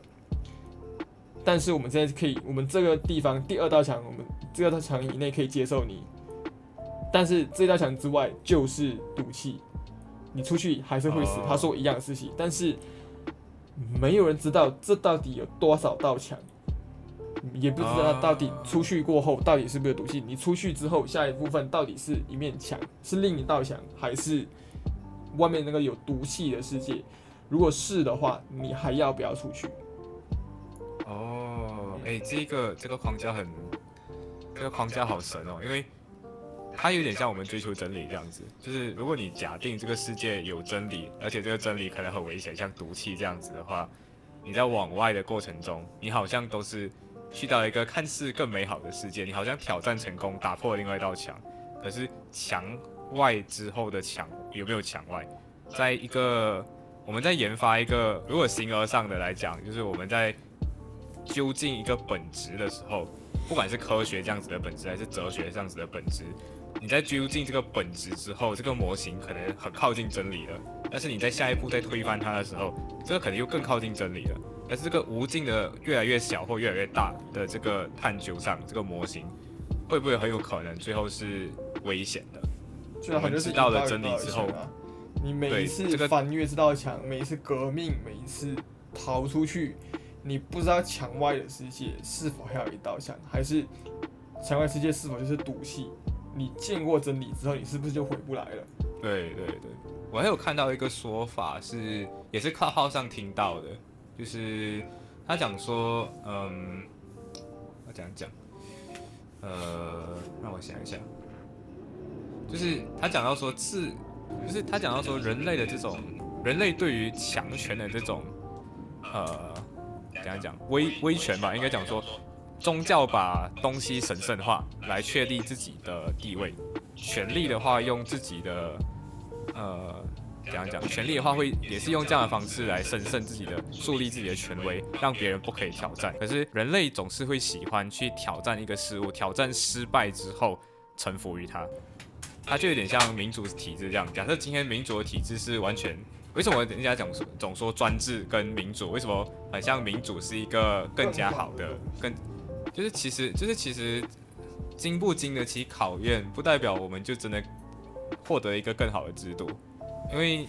但是我们现在可以，我们这个地方第二道墙，我们这道墙以内可以接受你，但是这道墙之外就是赌气，你出去还是会死。他说一样的事情，但是没有人知道这到底有多少道墙，也不知道到底出去过后到底是不是有毒气。你出去之后，下一部分到底是一面墙，是另一道墙，还是外面那个有毒气的世界？如果是的话，你还要不要出去？哦，哎，这个这个框架很，这个框架好神哦，因为它有点像我们追求真理这样子。就是如果你假定这个世界有真理，而且这个真理可能很危险，像毒气这样子的话，你在往外的过程中，你好像都是去到一个看似更美好的世界，你好像挑战成功，打破了另外一道墙。可是墙外之后的墙有没有墙外？在一个。我们在研发一个，如果形而上的来讲，就是我们在究竟一个本质的时候，不管是科学这样子的本质，还是哲学这样子的本质，你在究竟这个本质之后，这个模型可能很靠近真理了。但是你在下一步再推翻它的时候，这个可能又更靠近真理了。但是这个无尽的越来越小或越来越大的这个探究上，这个模型会不会很有可能最后是危险的？我们知道了真理之后。你每一次翻越这道墙，每一次革命，每一次逃出去，你不知道墙外的世界是否还有一道墙，还是墙外世界是否就是赌气？你见过真理之后，你是不是就回不来了？对对对，我还有看到一个说法是，也是靠号上听到的，就是他讲说，嗯，我讲讲，呃，让我想一想，就是他讲到说，自，就是他讲到说，人类的这种，人类对于强权的这种，呃，怎样讲，威威权吧，应该讲说。宗教把东西神圣化，来确立自己的地位；权力的话，用自己的呃，怎样讲？权力的话，会也是用这样的方式来神圣自己的，树立自己的权威，让别人不可以挑战。可是人类总是会喜欢去挑战一个事物，挑战失败之后臣服于它。它就有点像民主体制这样。假设今天民主的体制是完全，为什么人家讲总说专制跟民主？为什么很像民主是一个更加好的更？就是其实，就是其实，经不经得起考验，不代表我们就真的获得一个更好的制度。因为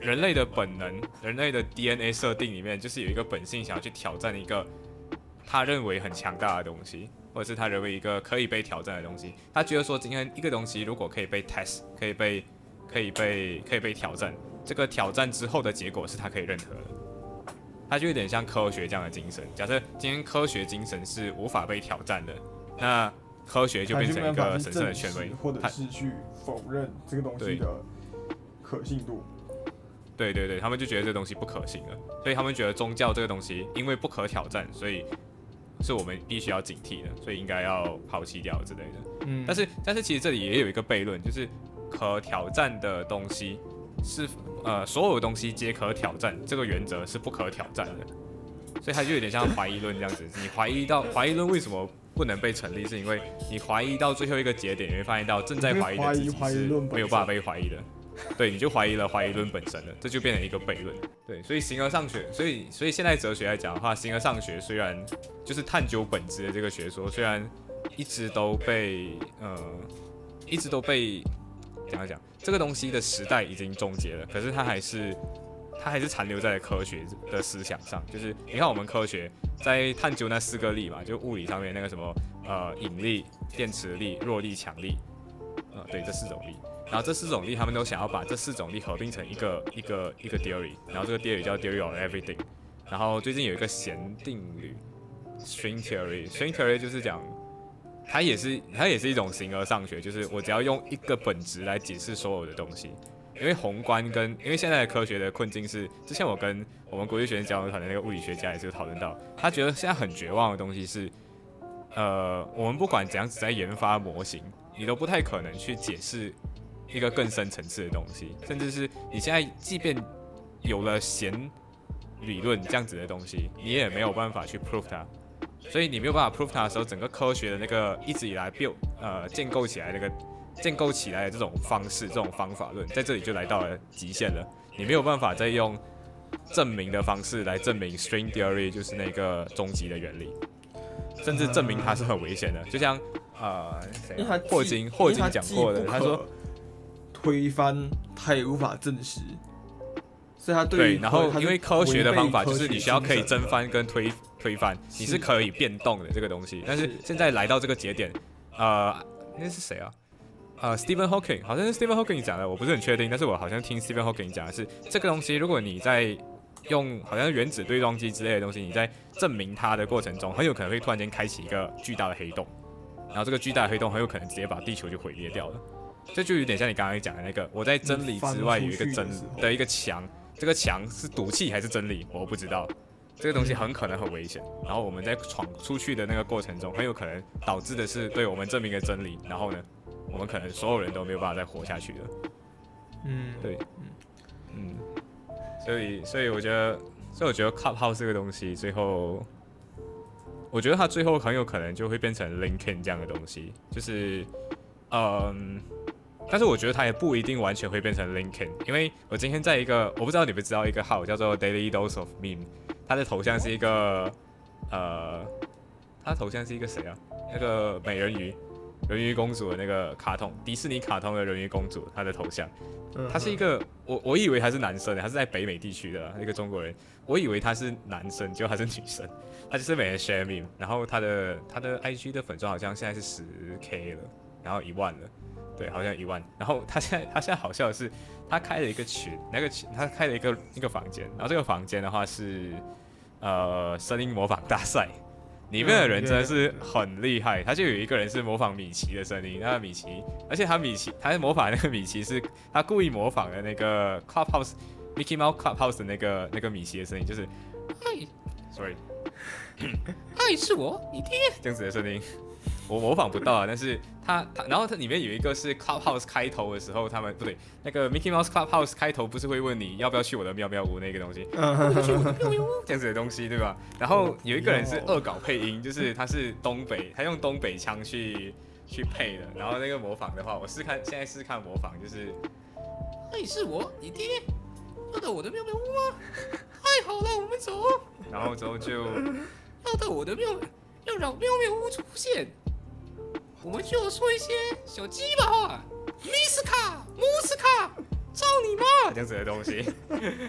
人类的本能，人类的 DNA 设定里面，就是有一个本性想要去挑战一个他认为很强大的东西，或者是他认为一个可以被挑战的东西。他觉得说，今天一个东西如果可以被 test，可以被，可以被，可以被挑战，这个挑战之后的结果是他可以认可的。它就有点像科学这样的精神。假设今天科学精神是无法被挑战的，那科学就变成一个神圣的权威，或者是去否认这个东西的可信度。对对对，他们就觉得这东西不可信了，所以他们觉得宗教这个东西因为不可挑战，所以是我们必须要警惕的，所以应该要抛弃掉之类的。嗯，但是但是其实这里也有一个悖论，就是可挑战的东西是。呃，所有东西皆可挑战，这个原则是不可挑战的，所以它就有点像怀疑论这样子。你怀疑到怀疑论为什么不能被成立，是因为你怀疑到最后一个节点，你会发现到正在怀疑的自己是没有办法被怀疑的。对，你就怀疑了怀疑论本身了，这就变成一个悖论。对，所以形而上学，所以所以现在哲学来讲的话，形而上学虽然就是探究本质的这个学说，虽然一直都被呃一直都被。怎样讲？这个东西的时代已经终结了，可是它还是，它还是残留在科学的思想上。就是你看，我们科学在探究那四个力嘛，就物理上面那个什么呃引力、电磁力、弱力、强力，呃对，这四种力。然后这四种力，他们都想要把这四种力合并成一个一个一个 theory，然后这个 theory 叫 theory of everything。然后最近有一个弦定律，string theory，string theory 就是讲。它也是，它也是一种形而上学，就是我只要用一个本质来解释所有的东西。因为宏观跟，因为现在的科学的困境是，之前我跟我们国际学生交流团的那个物理学家也是讨论到，他觉得现在很绝望的东西是，呃，我们不管怎样子在研发模型，你都不太可能去解释一个更深层次的东西，甚至是你现在即便有了弦理论这样子的东西，你也没有办法去 prove 它。所以你没有办法 prove 它的时候，整个科学的那个一直以来 build 呃建构起来那个建构起来的这种方式、这种方法论，在这里就来到了极限了。你没有办法再用证明的方式来证明 string theory 就是那个终极的原理，甚至证明它是很危险的。就像呃霍金霍金讲过的，他说推翻他也无法证实。对，然后因为科学的方法就是你需要可以蒸翻跟推推翻，你是可以变动的这个东西。但是现在来到这个节点，呃，那是谁啊？呃，Stephen Hawking，好像是 Stephen Hawking 讲的，我不是很确定，但是我好像听 Stephen Hawking 讲的是这个东西，如果你在用好像原子对撞机之类的东西，你在证明它的过程中，很有可能会突然间开启一个巨大的黑洞，然后这个巨大的黑洞很有可能直接把地球就毁灭掉了。这就有点像你刚刚讲的那个，我在真理之外有一个真的一个墙。这个墙是赌气还是真理？我不知道。这个东西很可能很危险。然后我们在闯出去的那个过程中，很有可能导致的是对我们证明一个真理。然后呢，我们可能所有人都没有办法再活下去了。嗯，对，嗯嗯。所以，所以我觉得，所以我觉得 Clubhouse 这个东西，最后，我觉得它最后很有可能就会变成 LinkedIn 这样的东西，就是，嗯。但是我觉得它也不一定完全会变成 LinkedIn，因为我今天在一个我不知道你们知道一个号叫做 Daily Dose of Meme，它的头像是一个呃，他头像是一个谁啊？那个美人鱼，人鱼公主的那个卡通，迪士尼卡通的人鱼公主，她的头像，他是一个我我以为他是男生，他是在北美地区的一个中国人，我以为他是男生，结果他是女生，他就是美人 share me，然后他的他的 IG 的粉钻好像现在是十 K 了，然后一万了，对，好像一万，然后他现在他现在好笑的是，他开了一个群，那个群他开了一个一个房间，然后这个房间的话是呃声音模仿大赛。里面的人真的是很厉害，他就有一个人是模仿米奇的声音，那个米奇，而且他米奇，他模仿那个米奇是他故意模仿的那个 Clubhouse Mickey Mouse Clubhouse 的那个那个米奇的声音，就是嗨，sorry，嗨是我，你爹这样子的声音。我模仿不到啊，但是他他，然后它里面有一个是 Clubhouse 开头的时候，他们不对，那个 Mickey Mouse Clubhouse 开头不是会问你要不要去我的喵喵屋那个东西，去我的妙妙屋这样子的东西对吧？然后有一个人是恶搞配音，就是他是东北，他用东北腔去去配的，然后那个模仿的话，我试看现在试看模仿，就是那你是我，你爹要到我的喵喵屋吗？太好了，我们走。然后之后就 要到我的喵，要让喵喵屋出现。我们就说一些小鸡巴话，米斯卡、穆斯卡，操你妈这样子的东西。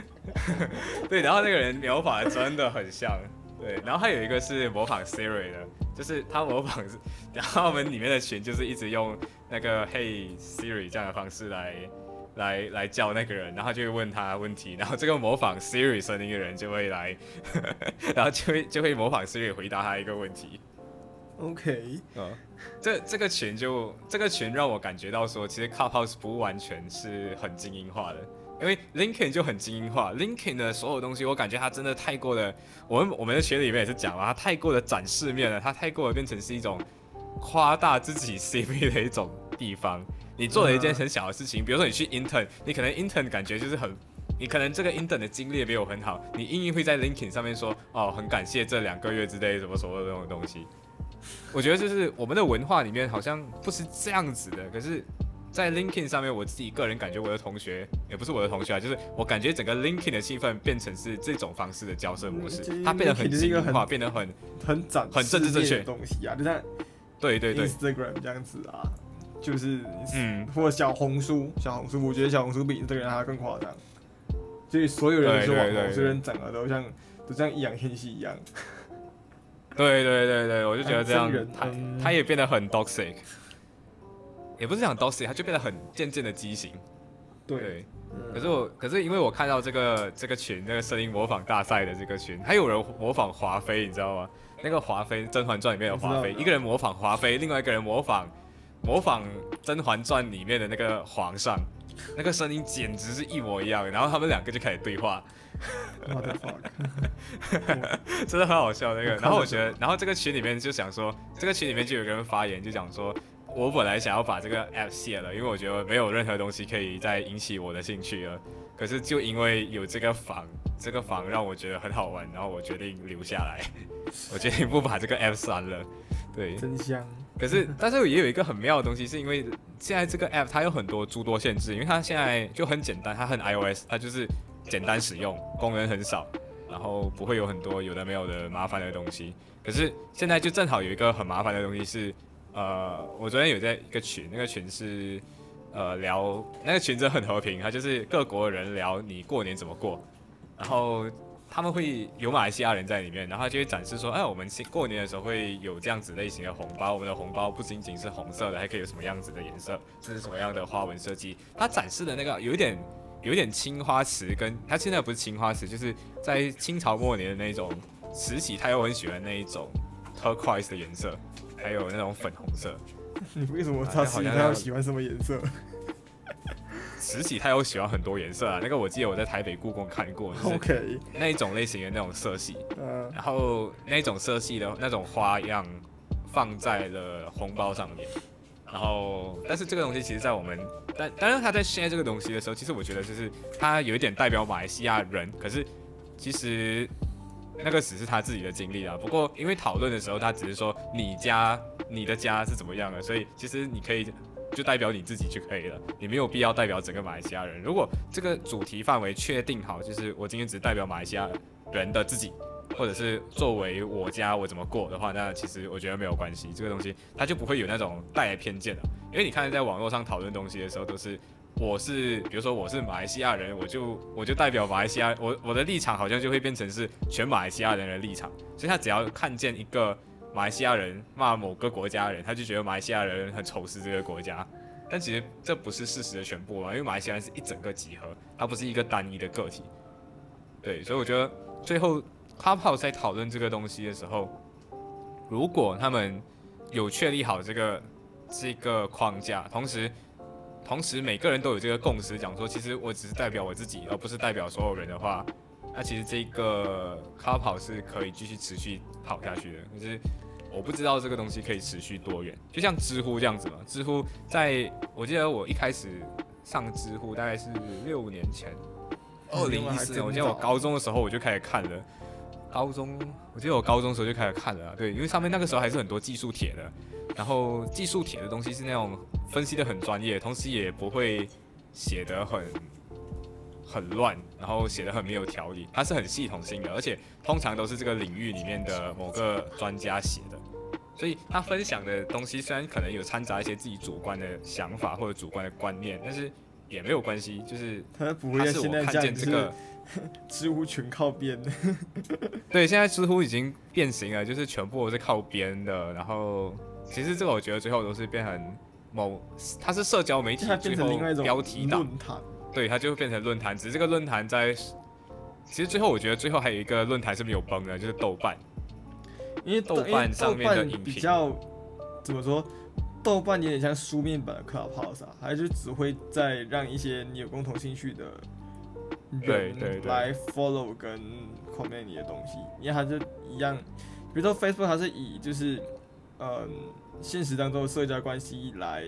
对，然后那个人描法真的很像。对，然后还有一个是模仿 Siri 的，就是他模仿，然后我们里面的群就是一直用那个 Hey Siri 这样的方式来来来叫那个人，然后就会问他问题，然后这个模仿 Siri 声音的人就会来，然后就会就会模仿 Siri 回答他一个问题。OK，嗯，这这个群就这个群让我感觉到说，其实 Clubhouse 不完全是很精英化的，因为 LinkedIn 就很精英化，LinkedIn 的所有东西，我感觉它真的太过的，我们我们的群里面也是讲了，它太过的展示面了，它太过的变成是一种夸大自己 CV 的一种地方。你做了一件很小的事情，比如说你去 Intern，你可能 Intern 感觉就是很，你可能这个 Intern 的经历没有很好，你硬硬会在 LinkedIn 上面说，哦，很感谢这两个月之内什么什么这种东西。我觉得就是我们的文化里面好像不是这样子的，可是，在 LinkedIn 上面，我自己个人感觉我的同学也不是我的同学啊，就是我感觉整个 LinkedIn 的气氛变成是这种方式的交涉模式，它变得很精英化，变得很很展很政治正确。的东西啊，就像对对对。Instagram 这样子啊，就是嗯，或者小红书，小红书，我觉得小红书比这个人还要更夸张，所以所有人都是网红，所有人整个都像都像易烊千玺一样。对对对对，我就觉得这样，他他也变得很 toxic，也不是讲 toxic，他就变得很渐渐的畸形。对，可是我可是因为我看到这个这个群，那个声音模仿大赛的这个群，还有人模仿华妃，你知道吗？那个华妃《甄嬛传》里面的华妃，一个人模仿华妃，另外一个人模仿模仿《甄嬛传》里面的那个皇上，那个声音简直是一模一样，然后他们两个就开始对话。真的很好笑那个，然后我觉得，然后这个群里面就想说，这个群里面就有个人发言，就讲说，我本来想要把这个 app 卸了，因为我觉得没有任何东西可以再引起我的兴趣了。可是就因为有这个房，这个房让我觉得很好玩，然后我决定留下来，我决定不把这个 app 删了。对，真香。可是，但是也有一个很妙的东西，是因为现在这个 app 它有很多诸多限制，因为它现在就很简单，它很 iOS，它就是。简单使用，工人很少，然后不会有很多有的没有的麻烦的东西。可是现在就正好有一个很麻烦的东西是，呃，我昨天有在一个群，那个群是呃聊，那个群真的很和平，它就是各国人聊你过年怎么过，然后他们会有马来西亚人在里面，然后就会展示说，哎，我们过年的时候会有这样子类型的红包，我们的红包不仅仅是红色的，还可以有什么样子的颜色，这是什么样的花纹设计。它展示的那个有一点。有点青花瓷，跟它现在不是青花瓷，就是在清朝末年的那种慈禧，他又很喜欢那一种 turquoise 的颜色，还有那种粉红色。你为什么他好像他喜欢什么颜色？慈禧她有喜欢很多颜色啊，那个我记得我在台北故宫看过，OK，那一种类型的那种色系，嗯，然后那种色系的那种花样放在了红包上面。然后，但是这个东西其实，在我们，但当然他在 share 这个东西的时候，其实我觉得就是他有一点代表马来西亚人，可是其实那个只是他自己的经历啊。不过因为讨论的时候，他只是说你家你的家是怎么样的，所以其实你可以就代表你自己就可以了，你没有必要代表整个马来西亚人。如果这个主题范围确定好，就是我今天只代表马来西亚人的自己。或者是作为我家我怎么过的话，那其实我觉得没有关系，这个东西它就不会有那种带来偏见的。因为你看在网络上讨论东西的时候，都是我是比如说我是马来西亚人，我就我就代表马来西亚，我我的立场好像就会变成是全马来西亚人的立场，所以他只要看见一个马来西亚人骂某个国家人，他就觉得马来西亚人很仇视这个国家。但其实这不是事实的全部啊，因为马来西亚人是一整个集合，它不是一个单一的个体。对，所以我觉得最后 cup 跑在讨论这个东西的时候，如果他们有确立好这个这个框架，同时同时每个人都有这个共识，讲说其实我只是代表我自己，而不是代表所有人的话，那其实这个 cup 跑是可以继续持续跑下去的。可是。我不知道这个东西可以持续多远，就像知乎这样子嘛。知乎在我记得我一开始上知乎大概是六年前，二零一四年。我记得我高中的时候我就开始看了，高中我记得我高中的时候就开始看了，对，因为上面那个时候还是很多技术帖的，然后技术帖的东西是那种分析的很专业，同时也不会写得很很乱，然后写的很没有条理，它是很系统性的，而且通常都是这个领域里面的某个专家写的。所以他分享的东西虽然可能有掺杂一些自己主观的想法或者主观的观念，但是也没有关系，就是他不会现在看见这个 知乎全靠编的。对，现在知乎已经变形了，就是全部都是靠编的。然后其实这个我觉得最后都是变成某，它是社交媒体最后标题党，对，它就会变成论坛。只是这个论坛在，其实最后我觉得最后还有一个论坛是没有崩的，就是豆瓣。因为豆瓣上面的比较怎么说？豆瓣有点像书面版的 Clubhouse，还是只会在让一些你有共同兴趣的人来 follow 跟 comment 你的东西。因为它是一样，比如说 Facebook，它是以就是嗯现实当中的社交关系来，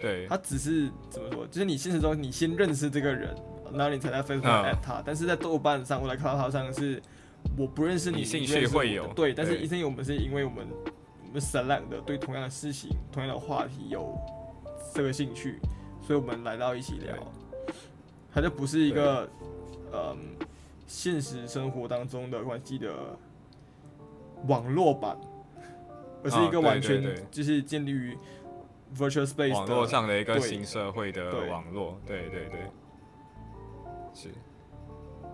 对，它只是怎么说？就是你现实中你先认识这个人，然后你才在 Facebook at 他。但是在豆瓣上或者 Clubhouse 上是。我不认识你，兴趣会有对，但是医生我们是因为我们我们 select 的对同样的事情、同样的话题有这个兴趣，所以我们来到一起聊，它就不是一个嗯现实生活当中的关系的网络版，而是一个完全就是建立于 virtual space 网络上的一个新社会的网络，对对对，是，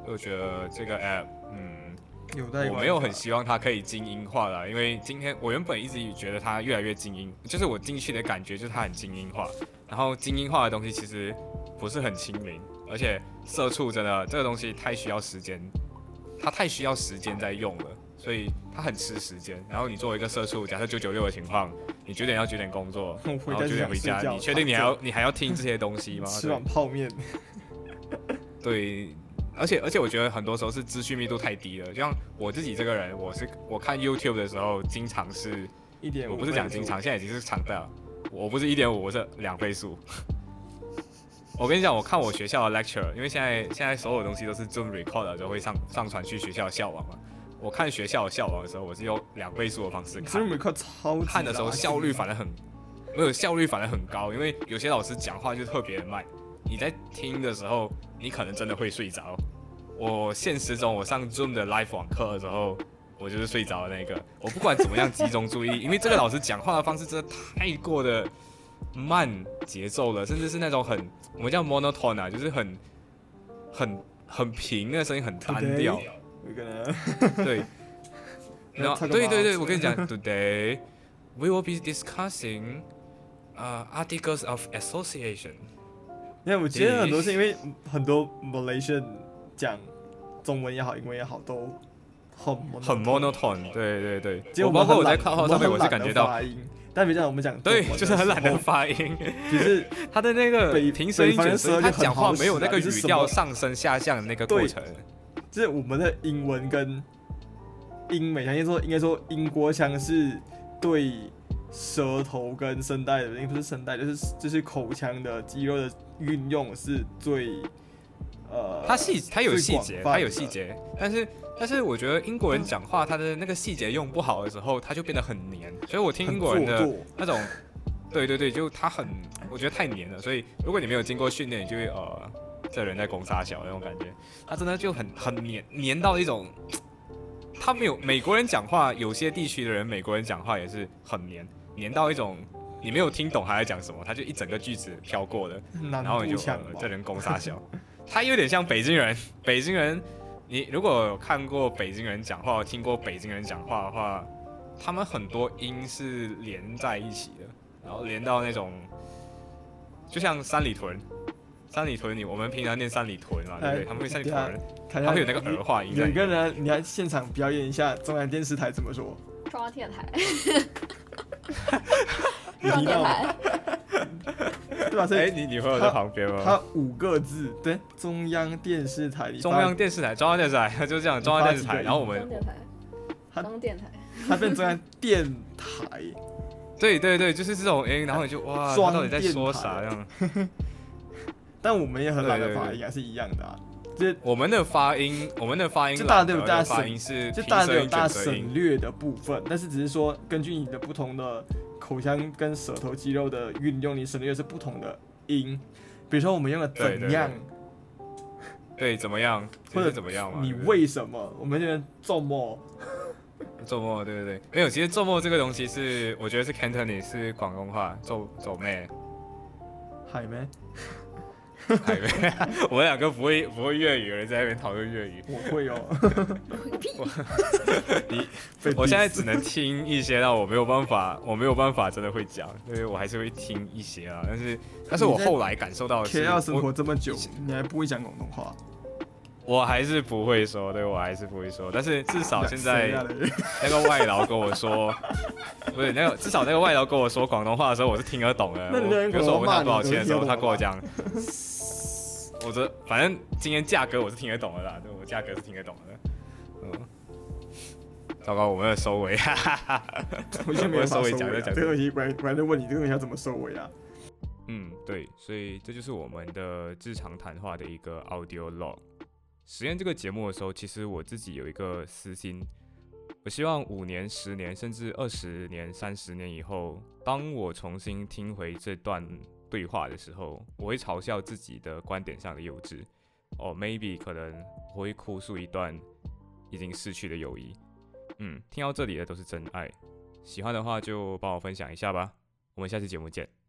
我觉得这个 app 嗯。我没有很希望它可以精英化了，因为今天我原本一直觉得它越来越精英，就是我进去的感觉就是它很精英化。然后精英化的东西其实不是很亲民，而且社畜真的这个东西太需要时间，它太需要时间在用了，所以它很吃时间。然后你作为一个社畜，假设九九六的情况，你九点要九点工作，然后九点回家，你确定你还要你还要听这些东西吗？吃碗泡面。对。而且而且，我觉得很多时候是资讯密度太低了。就像我自己这个人，我是我看 YouTube 的时候，经常是一点，我不是讲经常，现在已经是常态了。我不是一点五，我是两倍速。我跟你讲，我看我学校的 lecture，因为现在现在所有东西都是 Zoom record 就会上上传去学校校网嘛。我看学校的校网的时候，我是用两倍速的方式看。Zoom record 超看的时候效率反而很没有效率反而很高，因为有些老师讲话就特别慢。你在听的时候，你可能真的会睡着。我现实中，我上 Zoom 的 live 网课的时候，我就是睡着的那个。我不管怎么样集中注意，因为这个老师讲话的方式真的太过的慢节奏了，甚至是那种很我们叫 monotone 啊，就是很很很平，那个声音很单调。对，然后对对对，我跟你讲，Today we will be discussing 啊 articles of association。因为我觉得很多是因为很多 Malaysian 讲中文也好，英文也好，都很很 monotone。对对对，我包括我在看号上面，我是感觉到，但比较我们讲对，就是很懒得发音，就是他的那个平声音卷舌，他讲话没有那个语调上升下降的那个过程。就是我们的英文跟英美，应该说应该说英国腔是对舌头跟声带的，应该不是声带，就是就是口腔的肌肉的。运用是最，呃，它细，它有细节，它有细节，但是，但是我觉得英国人讲话，他的那个细节用不好的时候，他就变得很黏。所以我听英国人的那种，对对对，就他很，我觉得太黏了。所以如果你没有经过训练，你就会呃，这人在攻杀小那种感觉。他真的就很很黏，黏到一种，他没有美国人讲话，有些地区的人美国人讲话也是很黏，黏到一种你没有听懂他在讲什么，他就一整个句子飘过的，然后你就这人攻杀小，他有点像北京人，北京人，你如果有看过北京人讲话，听过北京人讲话的话，他们很多音是连在一起的，然后连到那种，就像三里屯，三里屯你我们平常念三里屯嘛，对不对？哎他们会三里屯，他会有那个儿化音在有。一个人，你来现场表演一下中央电视台怎么说？中央电台，你到吗？对吧？所哎，以你女朋友在旁边吗？他五个字，对，中央电视台，中央电视台，中央电视台 就是这样，中央电视台。然后我们中央电台，他中央电台，它变中央电台，对对对，就是这种音，然后你就哇，他到底在说啥这样？但我们也很懒得对对对发音啊，是一样的啊。这我们的发音，我们的发音就大家都有大家省音是就平声音、当然有大家省。略的部分，但是只是说根据你的不同的口腔跟舌头肌肉的运用，你省略的是不同的音。比如说我们用了对对怎样，对，怎么样？或者怎么样嘛？你为什么，我们这边做么？周末，对对对，没有。其实做末这个东西是，我觉得是 Cantonese，是广东话，做做妹，海咩？海妹。我们两个不会不会粤语的人在那边讨论粤语。我会哦。你被我现在只能听一些，让我没有办法，我没有办法真的会讲，所以我还是会听一些啊。但是，但是我后来感受到的是，K L 生活这么久，你还不会讲广东话？我还是不会说，对我还是不会说。但是至少现在 那个外劳跟我说，不是那个，至少那个外劳跟我说广东话的时候，我是听得懂的。那比如说我问他多少钱的时候，他跟我讲，我这反正今天价格我是听得懂的啦，对我价格是听得懂的。嗯，糟糕，我们的收尾，哈哈哈。没有收尾。讲就讲这个东西，我还我还在问你，这个东西要怎么收尾啊？嗯，对，所以这就是我们的日常谈话的一个 audio log。实验这个节目的时候，其实我自己有一个私心，我希望五年、十年，甚至二十年、三十年以后，当我重新听回这段对话的时候，我会嘲笑自己的观点上的幼稚。哦，maybe 可能我会哭诉一段已经逝去的友谊。嗯，听到这里的都是真爱，喜欢的话就帮我分享一下吧。我们下期节目见。